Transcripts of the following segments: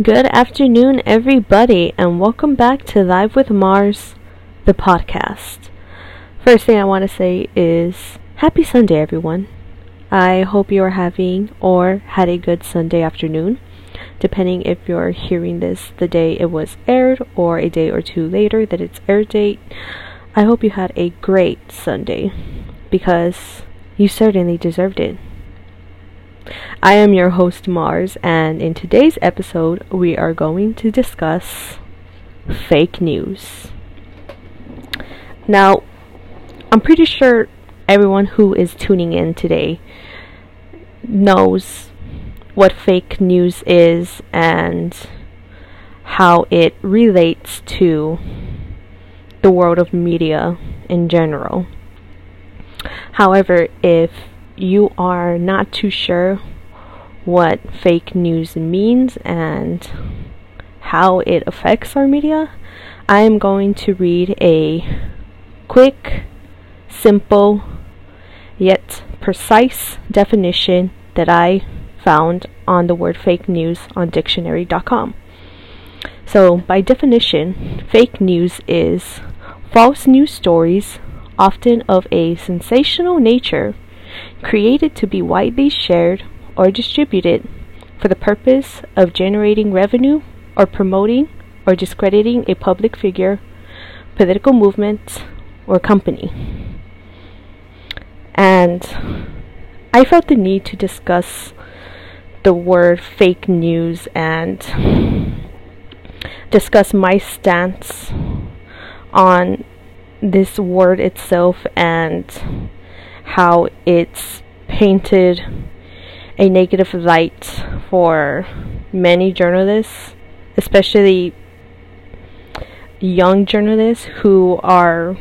Good afternoon, everybody, and welcome back to Live with Mars, the podcast. First thing I want to say is Happy Sunday, everyone. I hope you are having or had a good Sunday afternoon, depending if you're hearing this the day it was aired or a day or two later that its air date. I hope you had a great Sunday because you certainly deserved it. I am your host, Mars, and in today's episode, we are going to discuss fake news. Now, I'm pretty sure everyone who is tuning in today knows what fake news is and how it relates to the world of media in general. However, if you are not too sure what fake news means and how it affects our media, I am going to read a quick, simple, yet precise definition that I found on the word fake news on dictionary.com. So, by definition, fake news is false news stories, often of a sensational nature, created to be widely shared or distributed for the purpose of generating revenue or promoting or discrediting a public figure, political movement, or company. And I felt the need to discuss the word fake news and discuss my stance on this word itself and how it's painted a negative light for many journalists, especially young journalists who are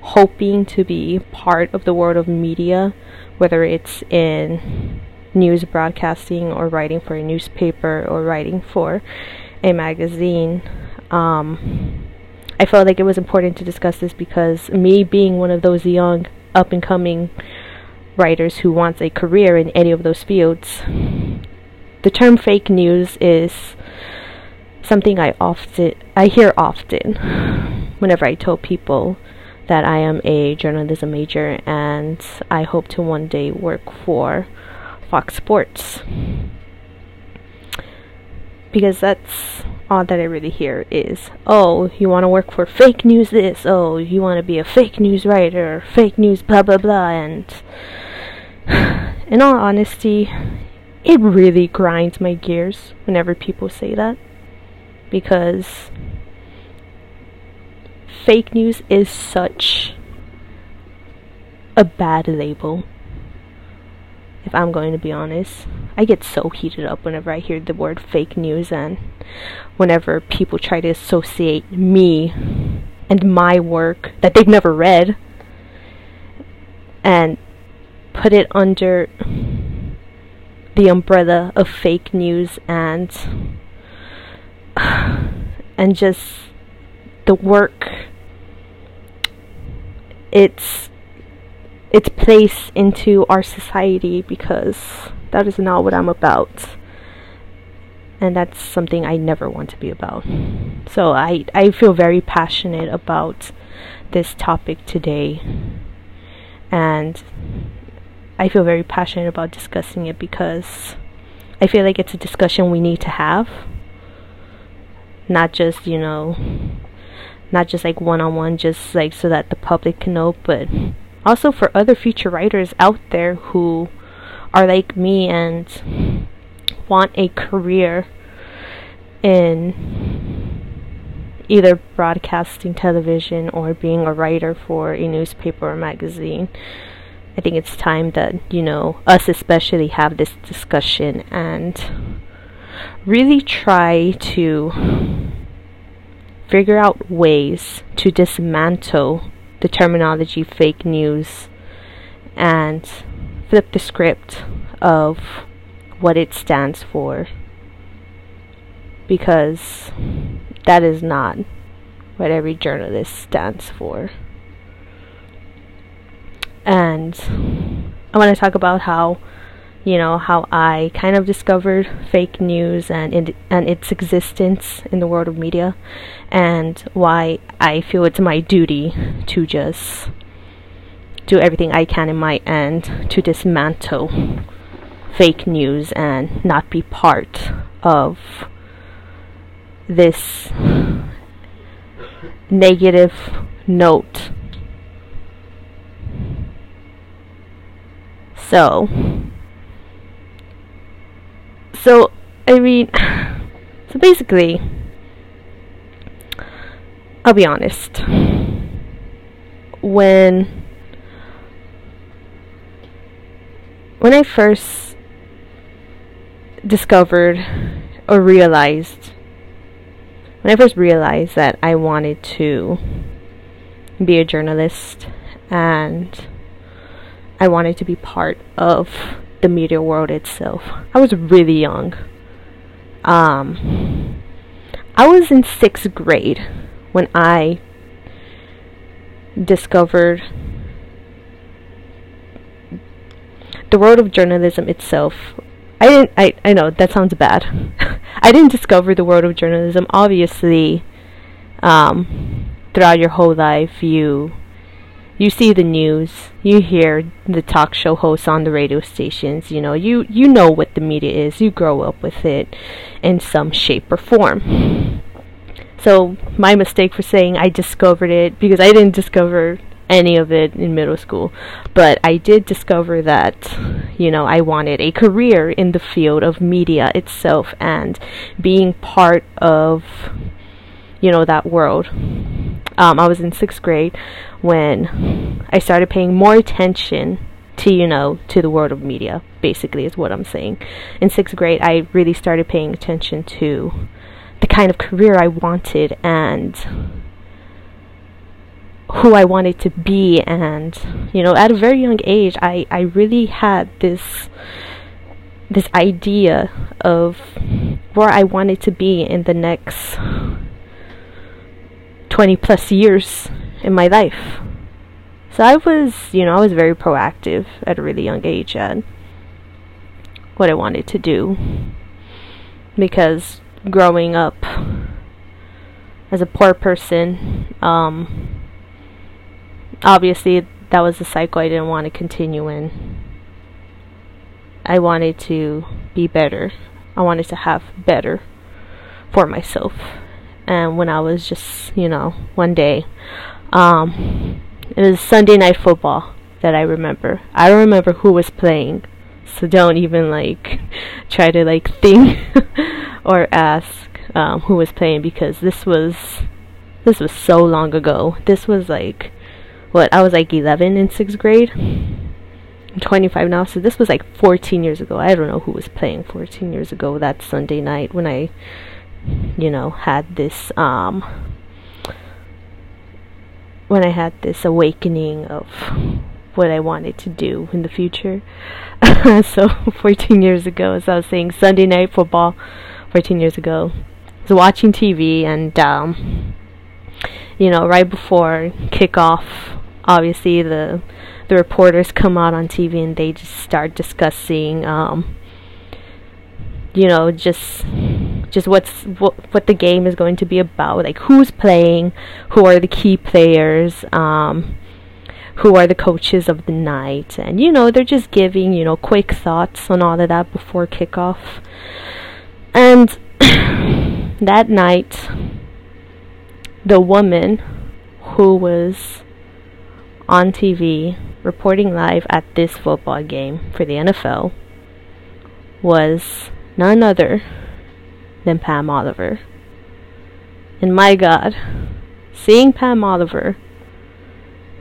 hoping to be part of the world of media, whether it's in news broadcasting or writing for a newspaper or writing for a magazine. Um, I felt like it was important to discuss this because me being one of those young up and coming writers who wants a career in any of those fields. The term fake news is something I often I hear often whenever I tell people that I am a journalism major and I hope to one day work for Fox Sports. Because that's all that I really hear is, oh, you want to work for fake news this, oh, you want to be a fake news writer, fake news blah blah blah, and in all honesty, it really grinds my gears whenever people say that. Because fake news is such a bad label. If I'm going to be honest, I get so heated up whenever I hear the word fake news and whenever people try to associate me and my work that they've never read and put it under the umbrella of fake news and and just the work. Its its place into our society because that is not what I'm about. And that's something I never want to be about. So I I feel very passionate about this topic today. And I feel very passionate about discussing it because I feel like it's a discussion we need to have. Not just, you know, not just like one on one, just like so that the public can know, but also for other future writers out there who are like me and want a career in either broadcasting television or being a writer for a newspaper or magazine. I think it's time that, you know, us especially have this discussion and really try to figure out ways to dismantle the terminology fake news and flip the script of what it stands for because that is not what every journalist stands for. And I want to talk about how you know how I kind of discovered fake news and and its existence in the world of media, and why I feel it's my duty to just do everything I can in my end to dismantle fake news and not be part of this negative note. So, so, I mean, so basically, I'll be honest. When when I first discovered or realized when I first realized that I wanted to be a journalist and I wanted to be part of the media world itself. I was really young. Um, I was in sixth grade when I discovered the world of journalism itself. I didn't. I. I know that sounds bad. I didn't discover the world of journalism. Obviously, um, throughout your whole life, you you see the news, you hear the talk show hosts on the radio stations, you know, you, you know what the media is, you grow up with it in some shape or form. So, my mistake for saying I discovered it, because I didn't discover any of it in middle school, but I did discover that, you know, I wanted a career in the field of media itself and being part of, you know, that world. Um, I was in sixth grade when I started paying more attention to you know to the world of media basically is what I'm saying. In 6th grade I really started paying attention to the kind of career I wanted and who I wanted to be. And you know at a very young age I I really had this this idea of where I wanted to be in the next 20 plus years in my life. So I was, you know, I was very proactive at a really young age at what I wanted to do. Because growing up as a poor person, um, obviously that was a cycle I didn't want to continue in. I wanted to be better. I wanted to have better for myself. And when I was just, you know, one day um, it was Sunday night football that I remember. I don't remember who was playing, so don't even like try to like think or ask um, who was playing because this was this was so long ago. This was like what I was like 11 in sixth grade. I'm 25 now, so this was like 14 years ago. I don't know who was playing 14 years ago that Sunday night when I, you know, had this um when I had this awakening of what I wanted to do in the future. so 14 years ago, as I was saying, Sunday night football, 14 years ago, I was watching TV and, um, you know, right before kickoff, obviously the the reporters come out on TV and they just start discussing, um, you know, just just what's what, what the game is going to be about like who's playing who are the key players um, who are the coaches of the night. And you know they're just giving you know quick thoughts on all of that before kickoff. And that night the woman who was on TV reporting live at this football game for the NFL was none other than Pam Oliver. And my God, seeing Pam Oliver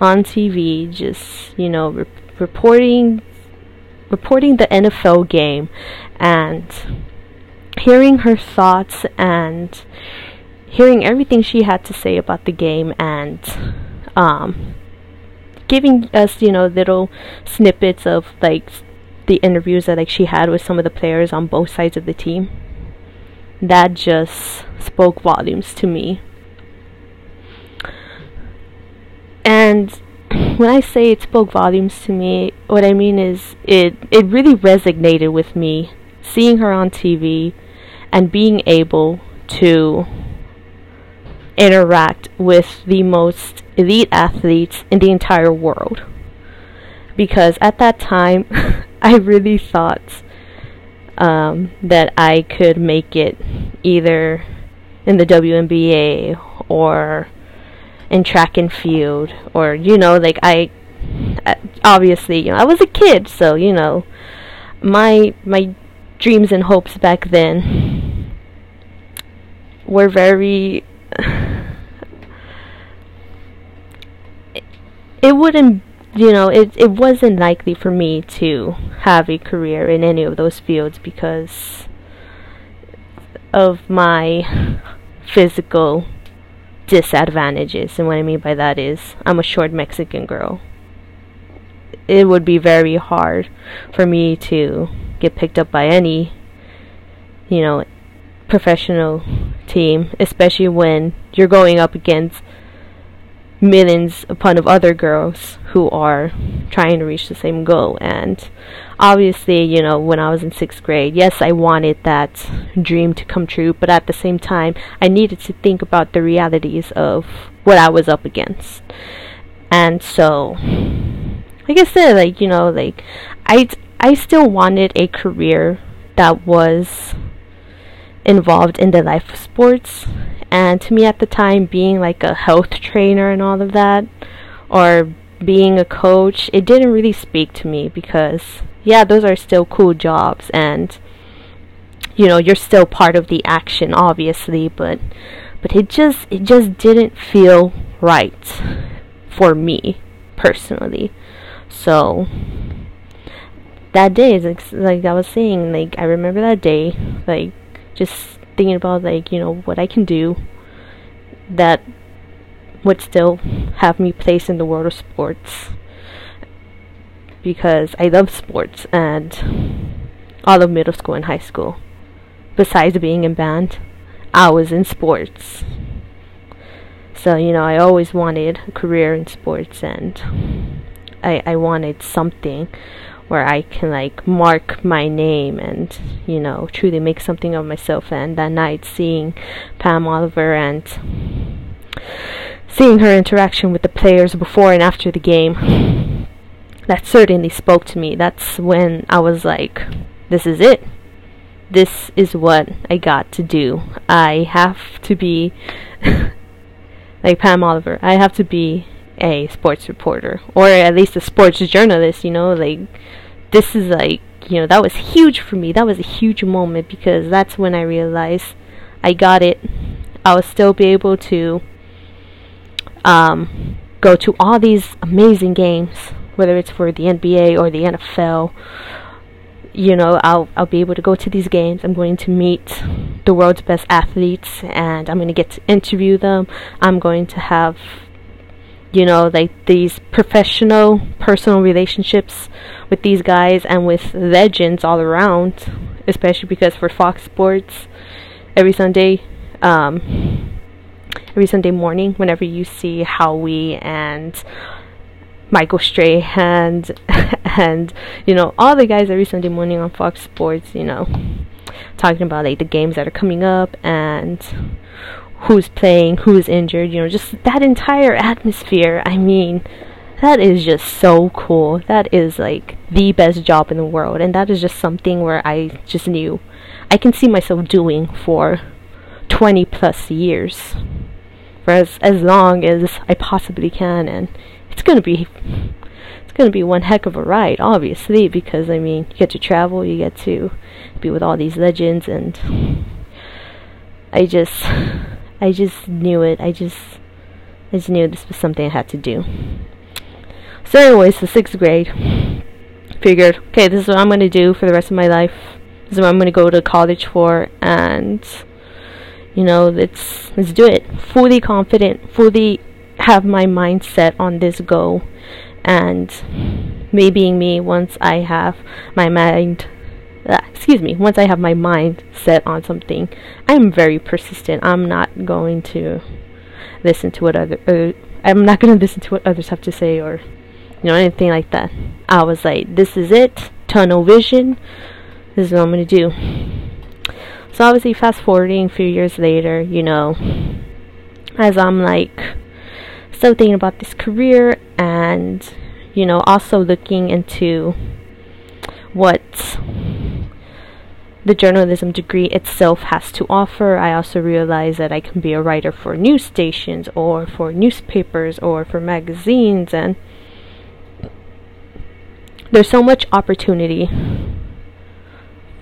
on TV, just you know, re- reporting reporting the NFL game and hearing her thoughts and hearing everything she had to say about the game and um, giving us you know little snippets of like the interviews that like she had with some of the players on both sides of the team that just spoke volumes to me. And when I say it spoke volumes to me, what I mean is it it really resonated with me seeing her on TV and being able to interact with the most elite athletes in the entire world. Because at that time, I really thought um, that I could make it either in the WNBA or in track and field or you know like I obviously you know I was a kid so you know my my dreams and hopes back then were very it wouldn't you know it it wasn't likely for me to have a career in any of those fields because of my physical disadvantages. And what I mean by that is, I'm a short Mexican girl. It would be very hard for me to get picked up by any, you know, professional team, especially when you're going up against millions upon of other girls who are trying to reach the same goal. And obviously you know when i was in sixth grade yes i wanted that dream to come true but at the same time i needed to think about the realities of what i was up against. And so like i said like you know like i i still wanted a career that was involved in the life of sports. And to me at the time, being like a health trainer and all of that, or being a coach, it didn't really speak to me because, yeah, those are still cool jobs and you know you're still part of the action obviously but but it just it just didn't feel right for me personally. So that day is like, like I was saying like I remember that day like just thinking about like you know what I can do that would still have me placed in the world of sports because I love sports and all of middle school and high school. Besides being in band, I was in sports. So, you know, I always wanted a career in sports and I, I wanted something where I can like mark my name and you know truly make something of myself. And that night, seeing Pam Oliver and seeing her interaction with the players before and after the game, that certainly spoke to me. That's when I was like, this is it. This is what I got to do. I have to be like Pam Oliver. I have to be a sports reporter or at least a sports journalist, you know, like this is like, you know, that was huge for me. That was a huge moment because that's when I realized I got it. I will still be able to um, go to all these amazing games, whether it's for the NBA or the NFL. You know, I'll I'll be able to go to these games. I'm going to meet the world's best athletes, and I'm going to get to interview them. I'm going to have you know, like these professional, personal relationships with these guys and with legends all around, especially because for Fox Sports, every Sunday, um, every Sunday morning, whenever you see Howie and Michael Strahan and you know all the guys every Sunday morning on Fox Sports, you know, talking about like the games that are coming up and who's playing, who's injured, you know, just that entire atmosphere. I mean, that is just so cool. That is like the best job in the world, and that is just something where I just knew I can see myself doing for 20 plus years. For as, as long as I possibly can, and it's gonna be it's gonna be one heck of a ride, obviously, because I mean you get to travel, you get to be with all these legends, and I just I just knew it. I just I just knew this was something I had to do. So anyways, the sixth grade figured, okay, this is what I'm gonna do for the rest of my life. This is what I'm gonna go to college for and you know, let's let's do it. Fully confident, fully have my mind set on this goal and me being me once I have my mind uh, excuse me, once I have my mind set on something, I'm very persistent. I'm not going to listen to what other uh, I'm not going to listen to what others have to say or you know, anything like that. I was like, this is it, tunnel vision. This is what I'm gonna do. So obviously, fast forwarding a few years later, you know, as I'm like still thinking about this career and you know also looking into what the journalism degree itself has to offer. I also realize that I can be a writer for news stations or for newspapers or for magazines and there's so much opportunity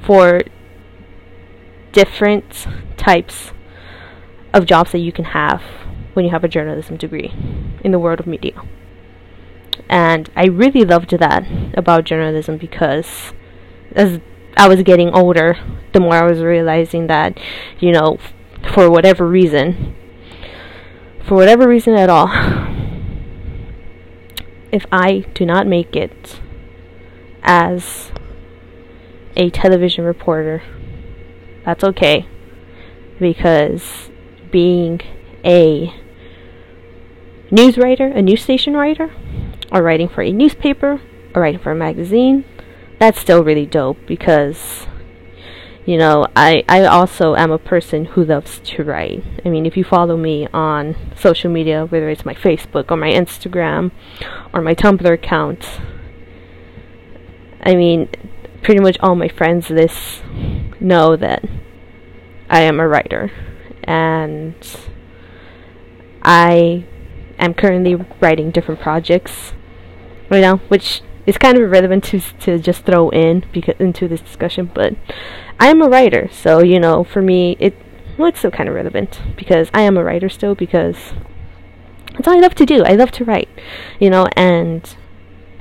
for different types of jobs that you can have when you have a journalism degree in the world of media. And I really loved that about journalism because as I was getting older, the more I was realizing that, you know, for whatever reason, for whatever reason at all, if I do not make it as a television reporter, that's okay. Because being a news writer, a news station writer, or writing for a newspaper, or writing for a magazine, that's still really dope because you know, I, I also am a person who loves to write. I mean, if you follow me on social media, whether it's my Facebook or my Instagram or my Tumblr account, I mean, pretty much all my friends this know that I am a writer and I am currently writing different projects right now, which is kind of irrelevant to to just throw in because into this discussion. But I am a writer, so you know, for me, it well, it's still kind of relevant because I am a writer still because that's all I love to do. I love to write, you know, and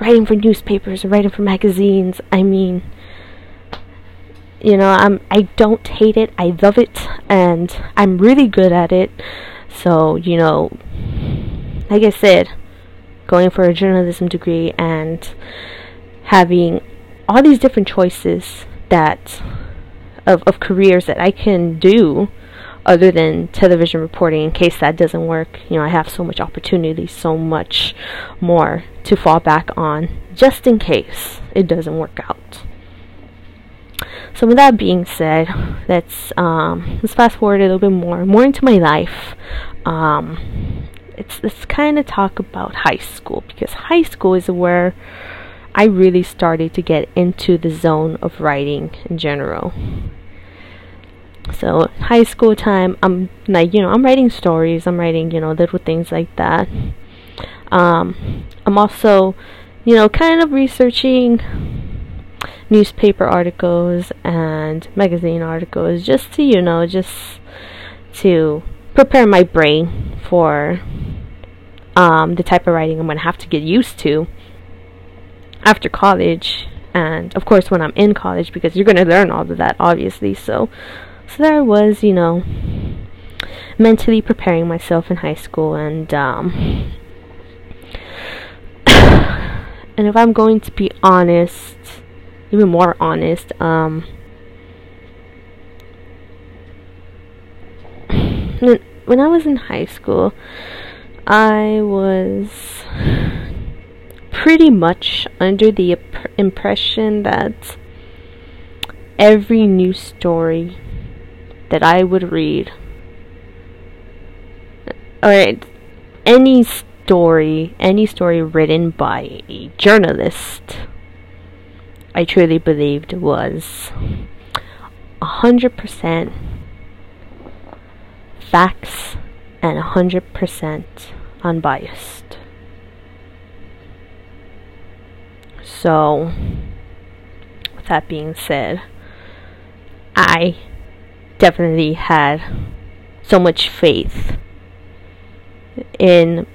writing for newspapers, writing for magazines. I mean, you know, I'm I don't hate it. I love it, and I'm really good at it. So you know, like I said, going for a journalism degree and having all these different choices that of, of careers that I can do other than television reporting in case that doesn't work. You know, I have so much opportunity, so much more to fall back on just in case it doesn't work out. So with that being said, let's um, let's fast forward a little bit more, more into my life. Um, it's let's kind of talk about high school because high school is where I really started to get into the zone of writing in general. So high school time, I'm like you know I'm writing stories, I'm writing you know little things like that. Um, I'm also you know kind of researching newspaper articles and magazine articles just to you know just to prepare my brain for um, the type of writing I'm going to have to get used to after college and of course when I'm in college because you're going to learn all of that obviously so so there I was you know mentally preparing myself in high school and um, and if I'm going to be honest even more honest um, when I was in high school, I was pretty much under the impression that every news story that I would read, or any story, any story written by a journalist, I truly believed was a hundred percent facts and 100% unbiased. So, with that being said, I definitely had so much faith in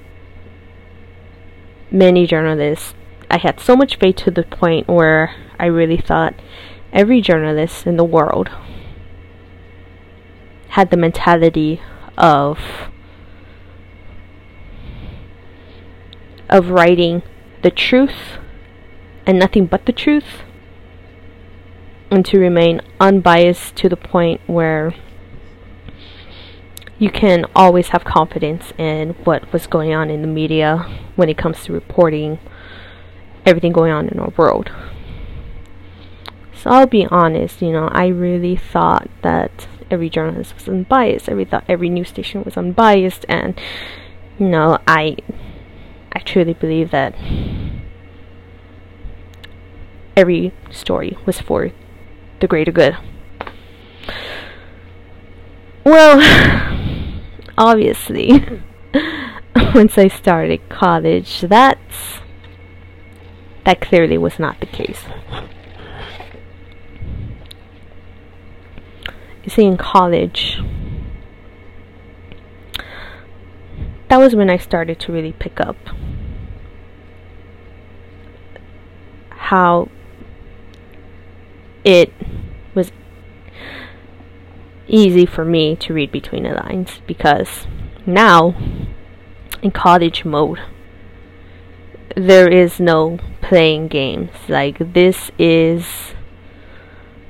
many journalists. I had so much faith to the point where I really thought every journalist in the world had the mentality of of writing the truth and nothing but the truth and to remain unbiased to the point where you can always have confidence in what was going on in the media when it comes to reporting everything going on in our world. So I'll be honest, you know, I really thought that every journalist was unbiased. Every thought every news station was unbiased, and you know, I I truly believe that every story was for the greater good. Well, obviously, once I started college, that's that clearly was not the case. You see, in college, that was when I started to really pick up how it was easy for me to read between the lines because now in college mode there is no playing games. Like this is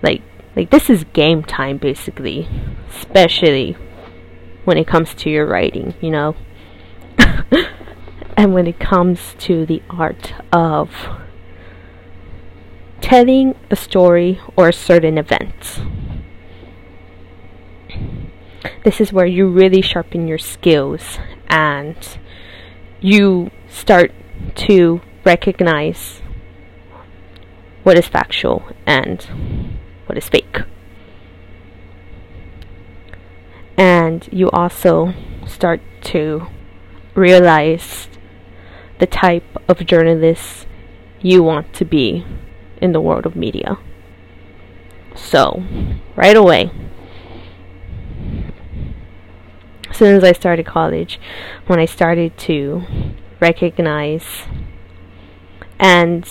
like like this is game time basically. Especially when it comes to your writing you know? And when it comes to the art of telling a story or a certain event. This is where you really sharpen your skills and you start to recognize what is factual and what is fake. And you also start to realize the type of journalist you want to be in the world of media. So, right away, as soon as I started college, when I started to recognize and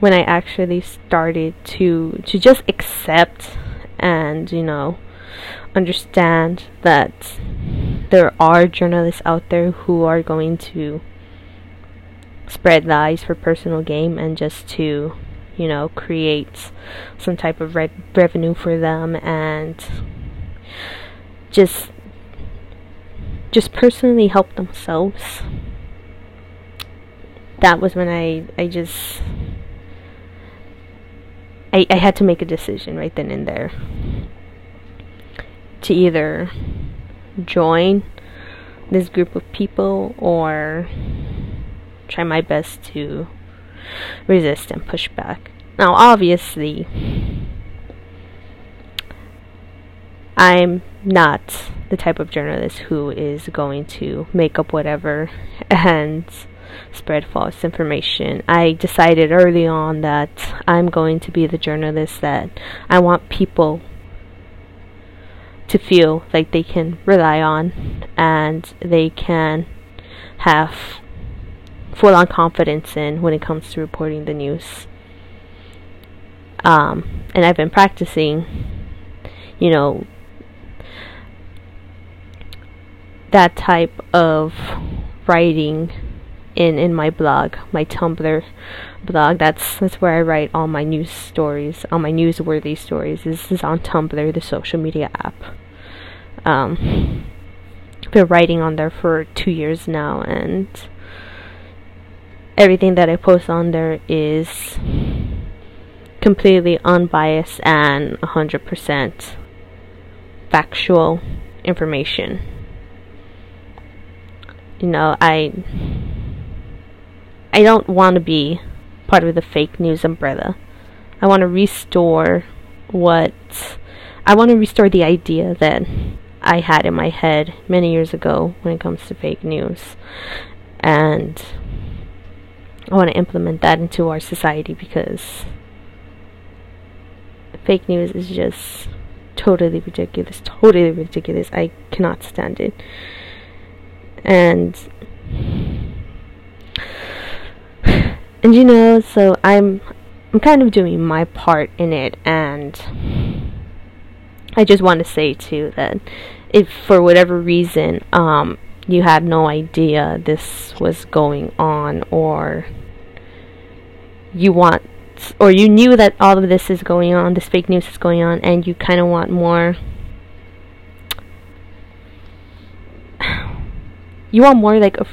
when I actually started to to just accept and you know understand that there are journalists out there who are going to spread lies for personal gain and just to, you know, create some type of re- revenue for them and just just personally help themselves. That was when I I just I, I had to make a decision right then and there to either join this group of people or try my best to resist and push back. Now, obviously, I'm not the type of journalist who is going to make up whatever and spread false information. I decided early on that I'm going to be the journalist that I want people to feel like they can rely on and they can have full on confidence in when it comes to reporting the news. Um, and I've been practicing, you know, that type of writing in in my blog, my Tumblr blog. That's that's where I write all my news stories, all my newsworthy stories. This is on Tumblr, the social media app. Um, I've been writing on there for two years now, and everything that I post on there is completely unbiased and 100% factual information. You know, I I don't want to be part of the fake news umbrella. I want to restore what I want to restore the idea that I had in my head many years ago when it comes to fake news. And I want to implement that into our society because fake news is just totally ridiculous. Totally ridiculous. I cannot stand it. And and you know, so I'm I'm kind of doing my part in it and I just want to say too that if for whatever reason um you had no idea this was going on or you want or you knew that all of this is going on this fake news is going on and you kind of want more you want more like a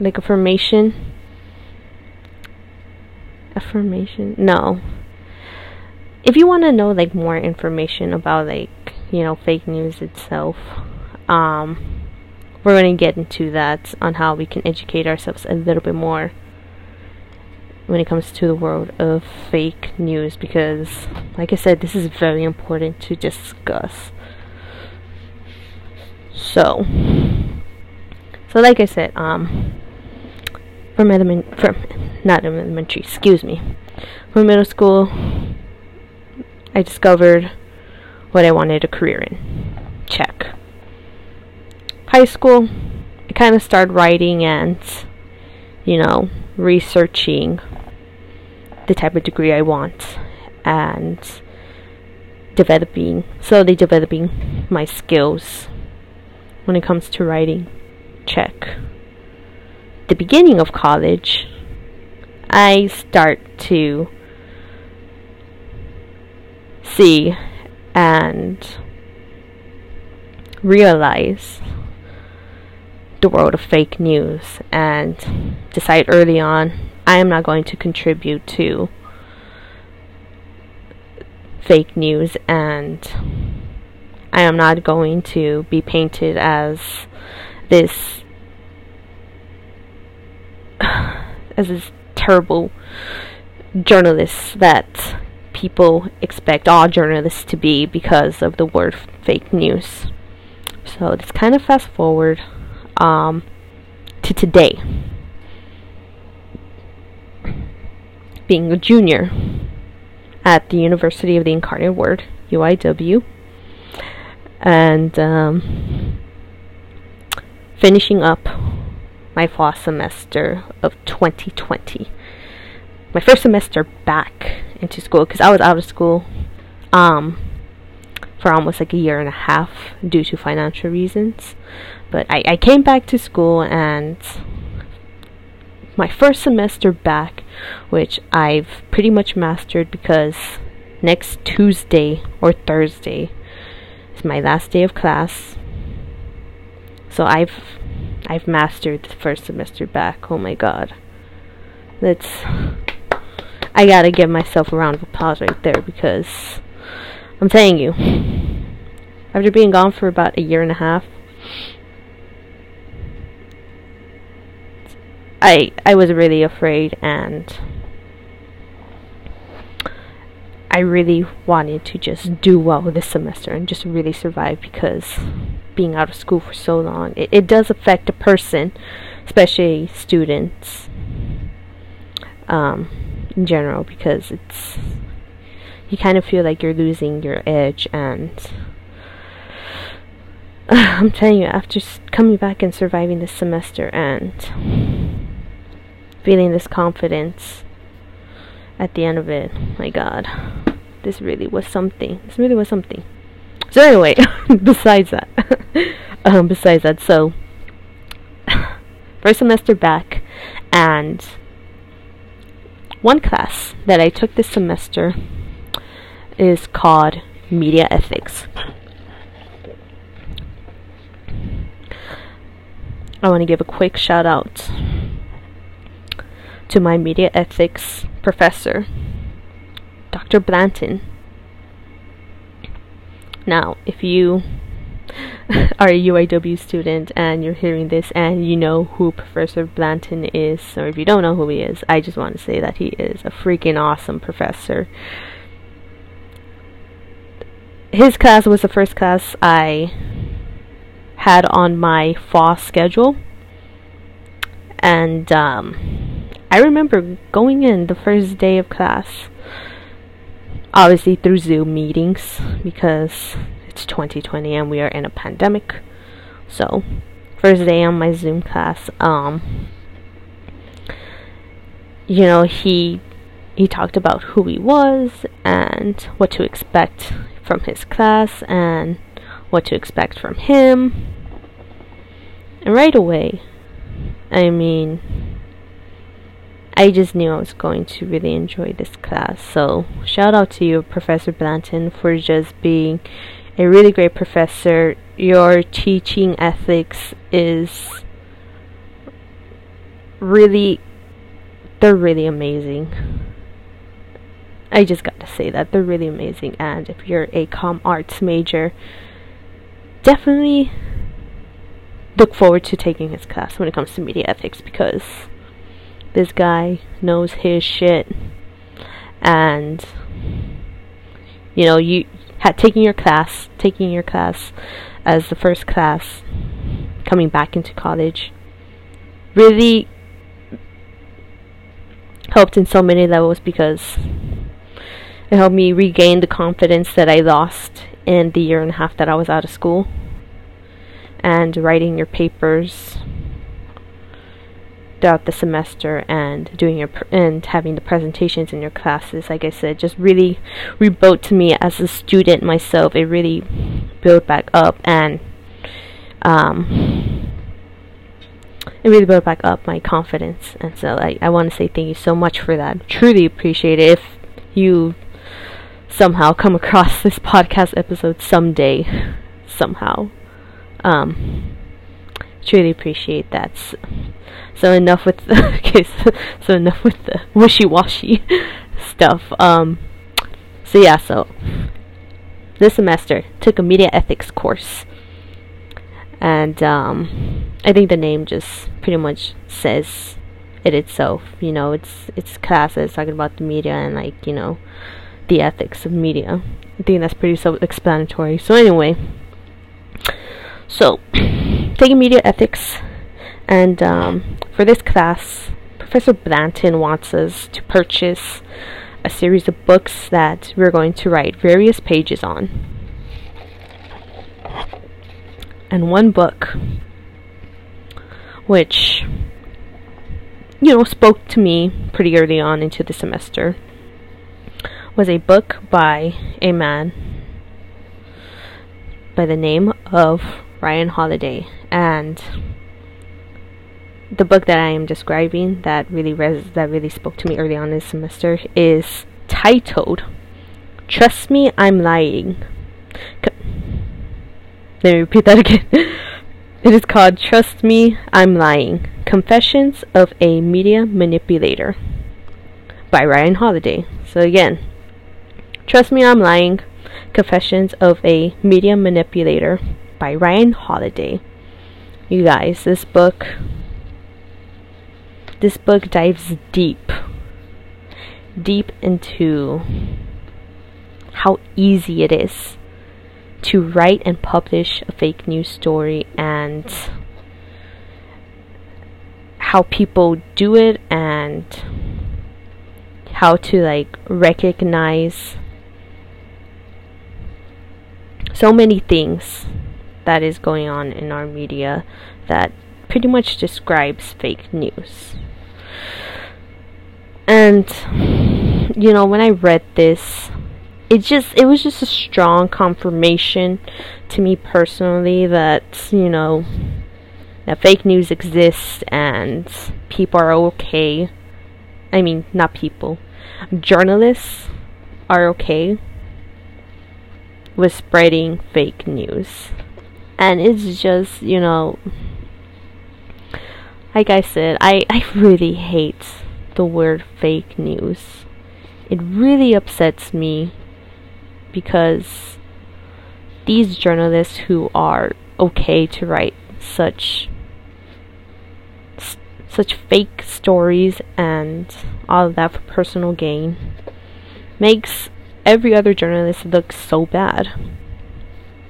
like affirmation affirmation. No. If you want to know like more information about like you know fake news itself, um, we're going to get into that on how we can educate ourselves a little bit more when it comes to the world of fake news because like I said this is very important to discuss. So so like I said, um from element from not elementary, excuse me. From middle school I discovered what I wanted a career in. Check. High school I kind of started writing and you know, researching the type of degree I want and developing slowly developing my skills when it comes to writing. Check. The beginning of college I start to see and realize the world of fake news and decide early on I am not going to contribute to fake news and I am not going to be painted as this as this terrible journalist that people expect all journalists to be because of the word fake news. So let's kind of fast forward um, to today. being a junior at the University of the Incarnate Word, UIW, and um, finishing up my fall semester of 2020. My first semester back into school because I was out of school um, for almost like a year and a half due to financial reasons. But I, I came back to school and my first semester back, which I've pretty much mastered because next Tuesday or Thursday is my last day of class. So I've I've mastered the first semester back. Oh my god. That's I gotta give myself a round of applause right there because I'm telling you, after being gone for about a year and a half, I I was really afraid and I really wanted to just do well this semester and just really survive because being out of school for so long it, it does affect a person especially students um, in general because it's you kind of feel like you're losing your edge and I'm telling you after coming back and surviving this semester and feeling this confidence at the end of it. My God, this really was something. This really was something. So anyway, besides that, um, besides that, so first semester back, and one class that I took this semester is called Media Ethics. I want to give a quick shout out to my media ethics professor, Dr. Blanton. Now, if you are a UIW student and you're hearing this and you know who Professor Blanton is, or if you don't know who he is, I just want to say that he is a freaking awesome professor. His class was the first class I had on my fall schedule, and um, I remember going in the first day of class, obviously through Zoom meetings because it's 2020 and we are in a pandemic. So, first day on my Zoom class, um, you know, he he talked about who he was and what to expect from his class and what to expect from him. And right away, I mean, I just knew I was going to really enjoy this class. So, shout out to you, Professor Blanton, for just being a really great professor. Your teaching ethics is really, they're really amazing. I just got to say that they're really amazing. And if you're a com arts major, definitely look forward to taking his class when it comes to media ethics because this guy knows his shit. And you know, you had taking your class, taking your class as the first class coming back into college really helped in so many levels because it helped me regain the confidence that I lost in the year and a half that I was out of school. And writing your papers throughout the semester and doing your pr- and having the presentations in your classes like I said just really rebuilt to me as a student myself. It really built back up and um it really built back up my confidence. And so I, I want to say thank you so much for that. Truly appreciate it if you somehow come across this podcast episode someday somehow. Um truly appreciate that so, enough with the okay so, so enough with the wishy-washy stuff um so yeah so this semester took a media ethics course and um I think the name just pretty much says it itself you know it's it's classes talking about the media and like you know the ethics of media. I think that's pretty self-explanatory. So anyway, so taking media ethics, and um, for this class, Professor Blanton wants us to purchase a series of books that we're going to write various pages on. And one book, which you know spoke to me pretty early on into the semester was a book by a man by the name of Ryan Holiday and the book that I am describing that really res- that really spoke to me early on this semester is titled Trust Me I'm Lying. Co- Let me repeat that again. it is called Trust Me I'm Lying Confessions of a Media Manipulator by Ryan Holiday. So again, Trust Me I'm Lying Confessions of a Media Manipulator by Ryan Holiday. You guys, this book this book dives deep deep into how easy it is to write and publish a fake news story and how people do it and how to like recognize so many things that is going on in our media that pretty much describes fake news. And you know, when I read this, it just it was just a strong confirmation to me personally that, you know, that fake news exists and people are okay. I mean, not people. Journalists are okay with spreading fake news. And it's just, you know, like I said, I, I really hate the word fake news. It really upsets me because these journalists who are okay to write such such fake stories and all of that for personal gain makes every other journalist look so bad.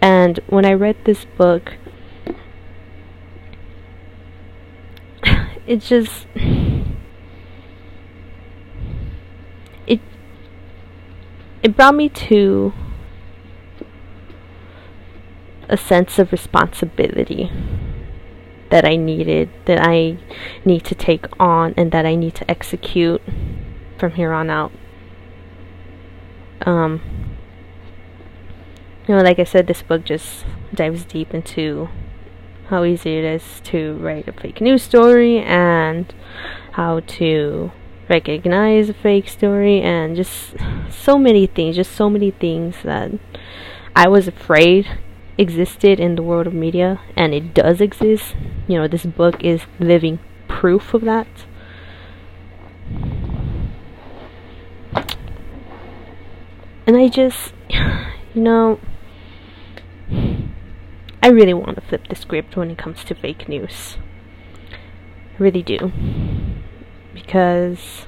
And when I read this book, it just it it brought me to a sense of responsibility that I needed that I need to take on and that I need to execute from here on out. Um, you know, like I said, this book just dives deep into how easy it is to write a fake news story and how to recognize a fake story and just so many things, just so many things that I was afraid existed in the world of media and it does exist. You know, this book is living proof of that. And I just, you know, I really want to flip the script when it comes to fake news. I really do. Because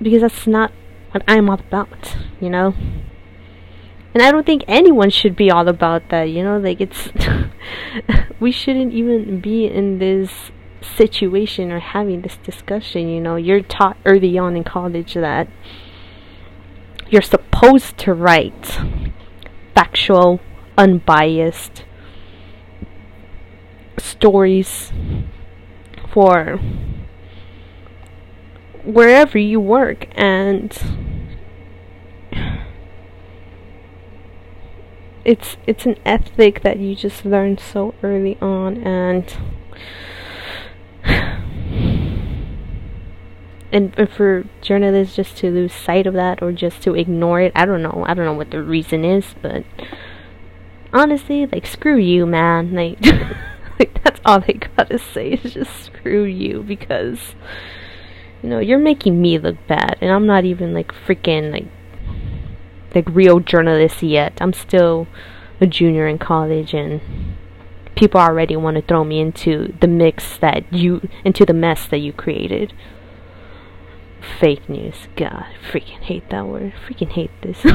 because that's not what I'm all about, you know? And I don't think anyone should be all about that, you know? Like, it's. we shouldn't even be in this situation or having this discussion, you know? You're taught early on in college that you're supposed to write factual, unbiased stories for wherever you work and it's it's an ethic that you just learn so early on and and for journalists just to lose sight of that or just to ignore it i don't know i don't know what the reason is but honestly like screw you man like like that's all they gotta say is just screw you because you know you're making me look bad and i'm not even like freaking like like real journalist yet. I'm still a junior in college and people already want to throw me into the mix that you into the mess that you created. Fake news. God, I freaking hate that word. I freaking hate this.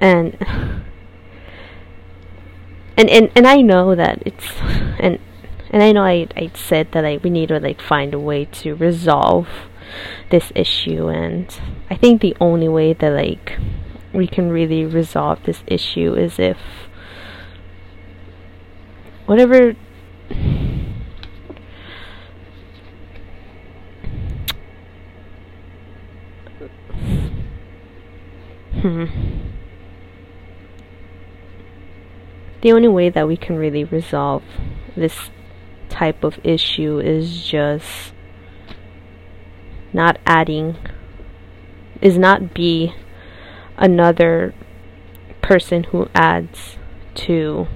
and and and and I know that it's and and I know I I said that I we need to like find a way to resolve this issue. And I think the only way that like we can really resolve this issue is if whatever hmm the only way that we can really resolve this type of issue is just not adding is not be another person who adds to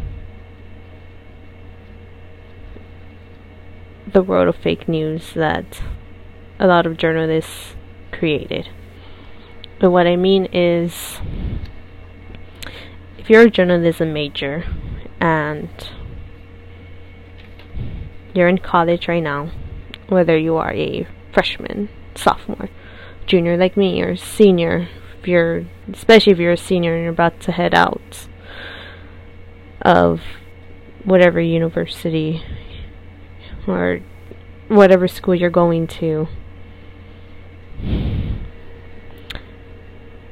the world of fake news that a lot of journalists created. But what I mean is if you're a journalism major and you're in college right now, whether you are a freshman, sophomore, junior like me, or senior, if you're, especially if you're a senior and you're about to head out of whatever university or whatever school you're going to.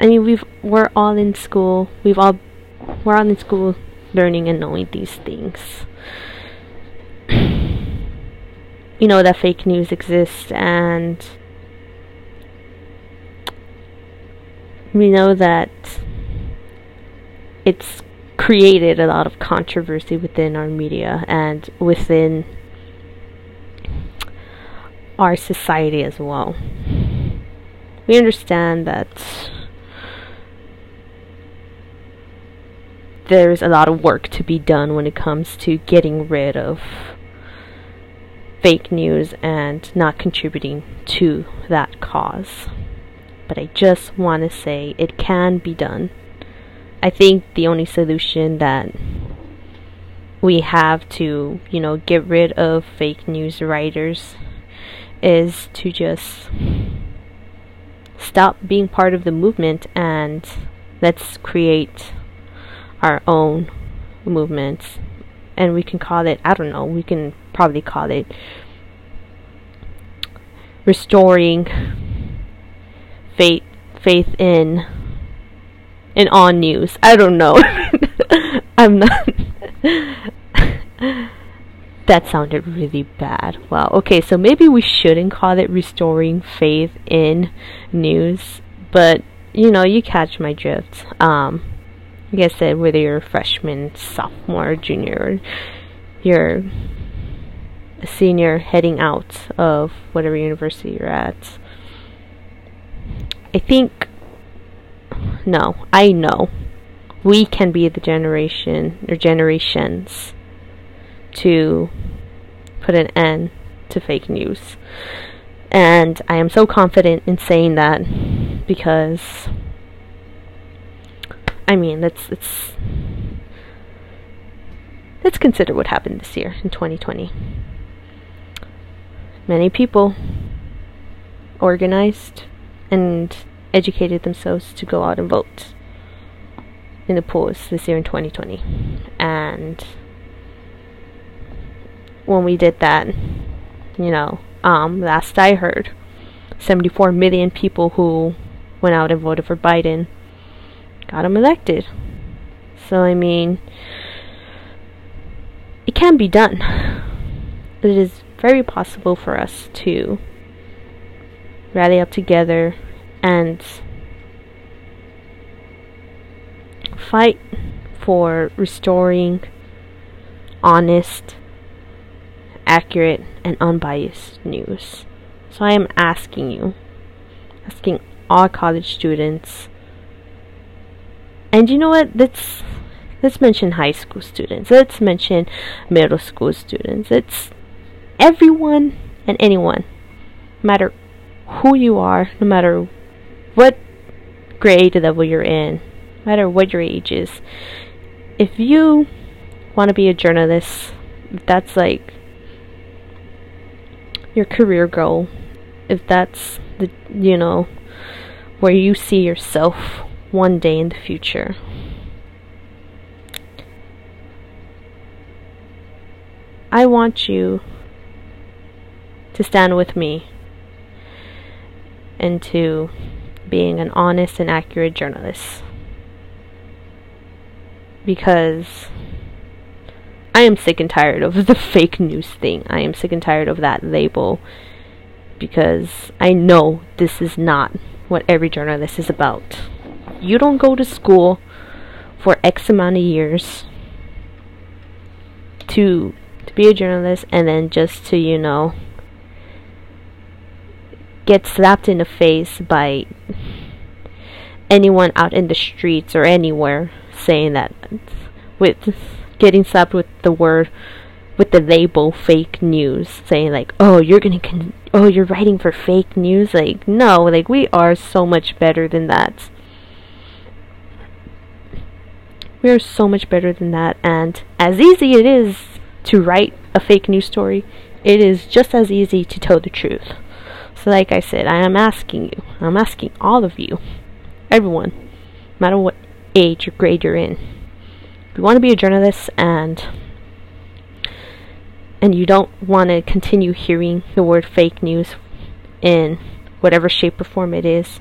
I mean, we've we're all in school. We've all we're all in school learning and knowing these things. you know that fake news exists and we know that it's created a lot of controversy within our media and within our society as well. We understand that there's a lot of work to be done when it comes to getting rid of fake news and not contributing to that cause but I just want to say it can be done. I think the only solution that we have to, you know, get rid of fake news writers is to just stop being part of the movement and let's create our own movements. And we can call it, I don't know, we can probably call it restoring faith faith in in on news. I don't know. I'm not. that sounded really bad. Wow. Okay, so maybe we shouldn't call it restoring faith in news, but you know, you catch my drift. Um, like I said, uh, whether you're a freshman, sophomore, junior, you're a senior heading out of whatever university you're at, I think, no, I know we can be the generation or generations to put an end to fake news. And I am so confident in saying that because I mean, let's let's let's consider what happened this year in 2020. Many people organized and educated themselves to go out and vote in the polls this year in 2020. And when we did that, you know, um, last I heard, 74 million people who went out and voted for Biden got him elected. So, I mean, it can be done. But it is very possible for us to rally up together and fight for restoring honest, accurate, and unbiased news. So I am asking you, asking all college students, and you know what? Let's let's mention high school students. Let's mention middle school students. It's everyone and anyone, no matter who you are, no matter what grade level you're in, no matter what your age is. If you want to be a journalist, that's like your career goal, if that's the you know where you see yourself one day in the future. I want you to stand with me into being an honest and accurate journalist. Because I am sick and tired of the fake news thing. I am sick and tired of that label. Because I know this is not what every journalist is about. You don't go to school for X amount of years to to be a journalist and then just to, you know, get slapped in the face by anyone out in the streets or anywhere saying that with getting slapped with the word with the label fake news saying like oh you're gonna con- oh you're writing for fake news? Like no like we are so much better than that we are so much better than that and as easy it is to write a fake news story it is just as easy to tell the truth so, like I said, I am asking you, I'm asking all of you, everyone, no matter what age or grade you're in, if you want to be a journalist and and you don't want to continue hearing the word fake news in whatever shape or form it is,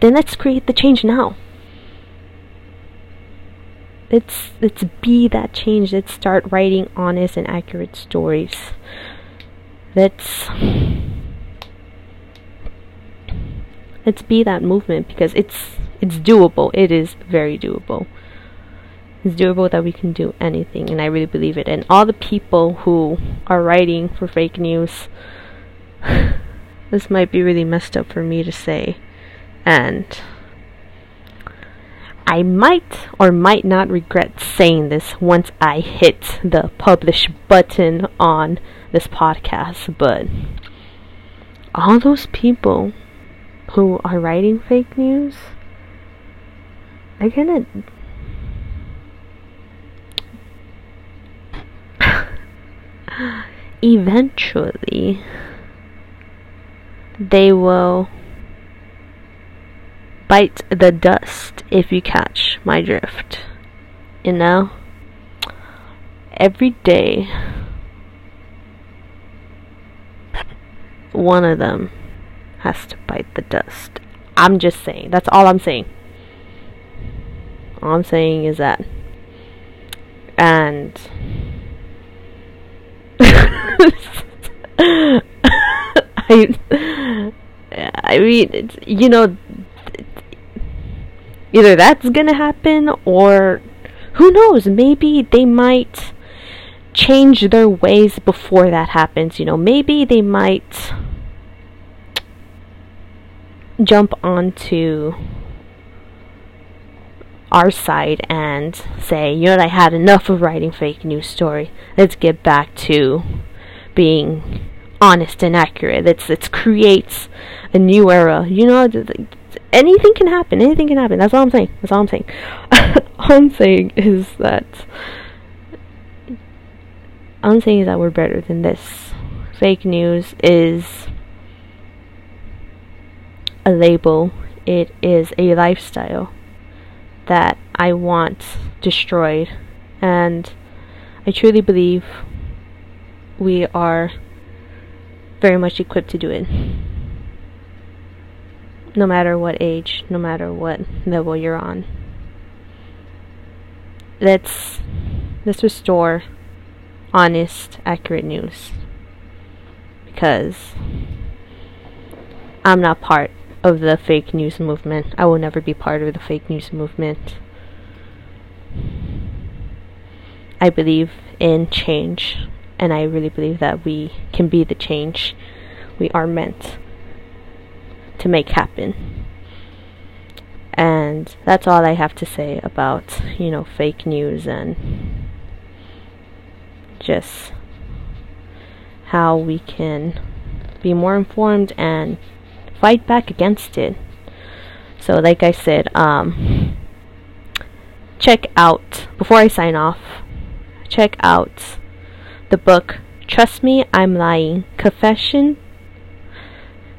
then let's create the change now. Let's let's be that change. Let's start writing honest and accurate stories. Let's let's be that movement because it's it's doable. It is very doable. It's doable that we can do anything and i really believe it. And all the people who are writing for fake news this might be really messed up for me to say. And I might or might not regret saying this once I hit the publish button on this podcast, but all those people who are writing fake news, they're gonna. Eventually, they will bite the dust if you catch my drift. You know? Every day, one of them has to bite the dust. I'm just saying. That's all I'm saying. All I'm saying is that. And. I. I mean, you know, either that's gonna happen or who knows, maybe they might change their ways before that happens. You know, maybe they might jump onto our side and say, you know, I had enough of writing fake news story. Let's get back to being honest and accurate. It's it creates a new era. You know, anything can happen. Anything can happen. That's all I'm saying. That's all I'm saying. all I'm saying is that all I'm saying is that we're better than this. Fake news is a label. It is a lifestyle that I want destroyed, and I truly believe we are very much equipped to do it. No matter what age, no matter what level you're on. Let's let's restore honest, accurate news. Because I'm not part of the fake news movement. I will never be part of the fake news movement. I believe in change and I really believe that we can be the change we are meant to make happen. And that's all I have to say about, you know, fake news and just how we can be more informed and fight back against it. So, like I said, um, check out, before I sign off, check out the book Trust Me, I'm Lying Confession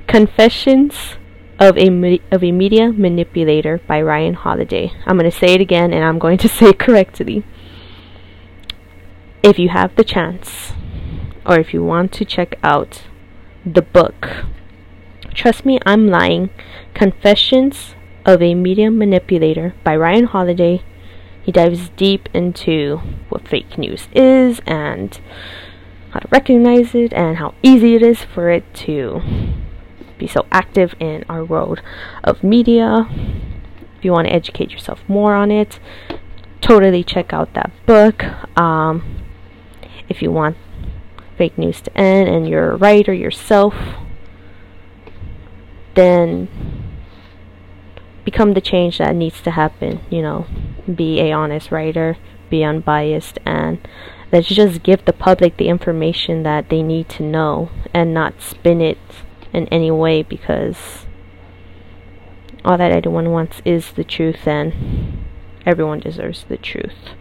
Confessions of a of a Media Manipulator by Ryan Holiday. I'm going to say it again and I'm going to say it correctly. If you have the chance or if you want to check out the book Trust Me, I'm Lying Confessions of a Media Manipulator by Ryan Holiday he dives deep into what fake news is and how to recognize it and how easy it is for it to be so active in our world of media. If you want to educate yourself more on it, totally check out that book. Um, if you want fake news to end and you're a writer yourself, then become the change that needs to happen, you know, be a honest writer, be unbiased and let's just give the public the information that they need to know and not spin it in any way because all that anyone wants is the truth and everyone deserves the truth.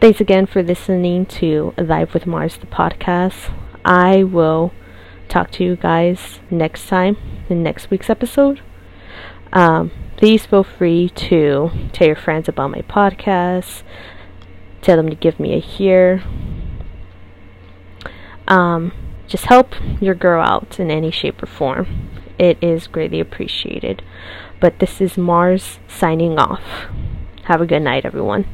Thanks again for listening to Live with Mars, the podcast. I will talk to you guys next time in next week's episode. Um, please feel free to tell your friends about my podcast, tell them to give me a hear. Um, just help your girl out in any shape or form. It is greatly appreciated. But this is Mars signing off. Have a good night, everyone.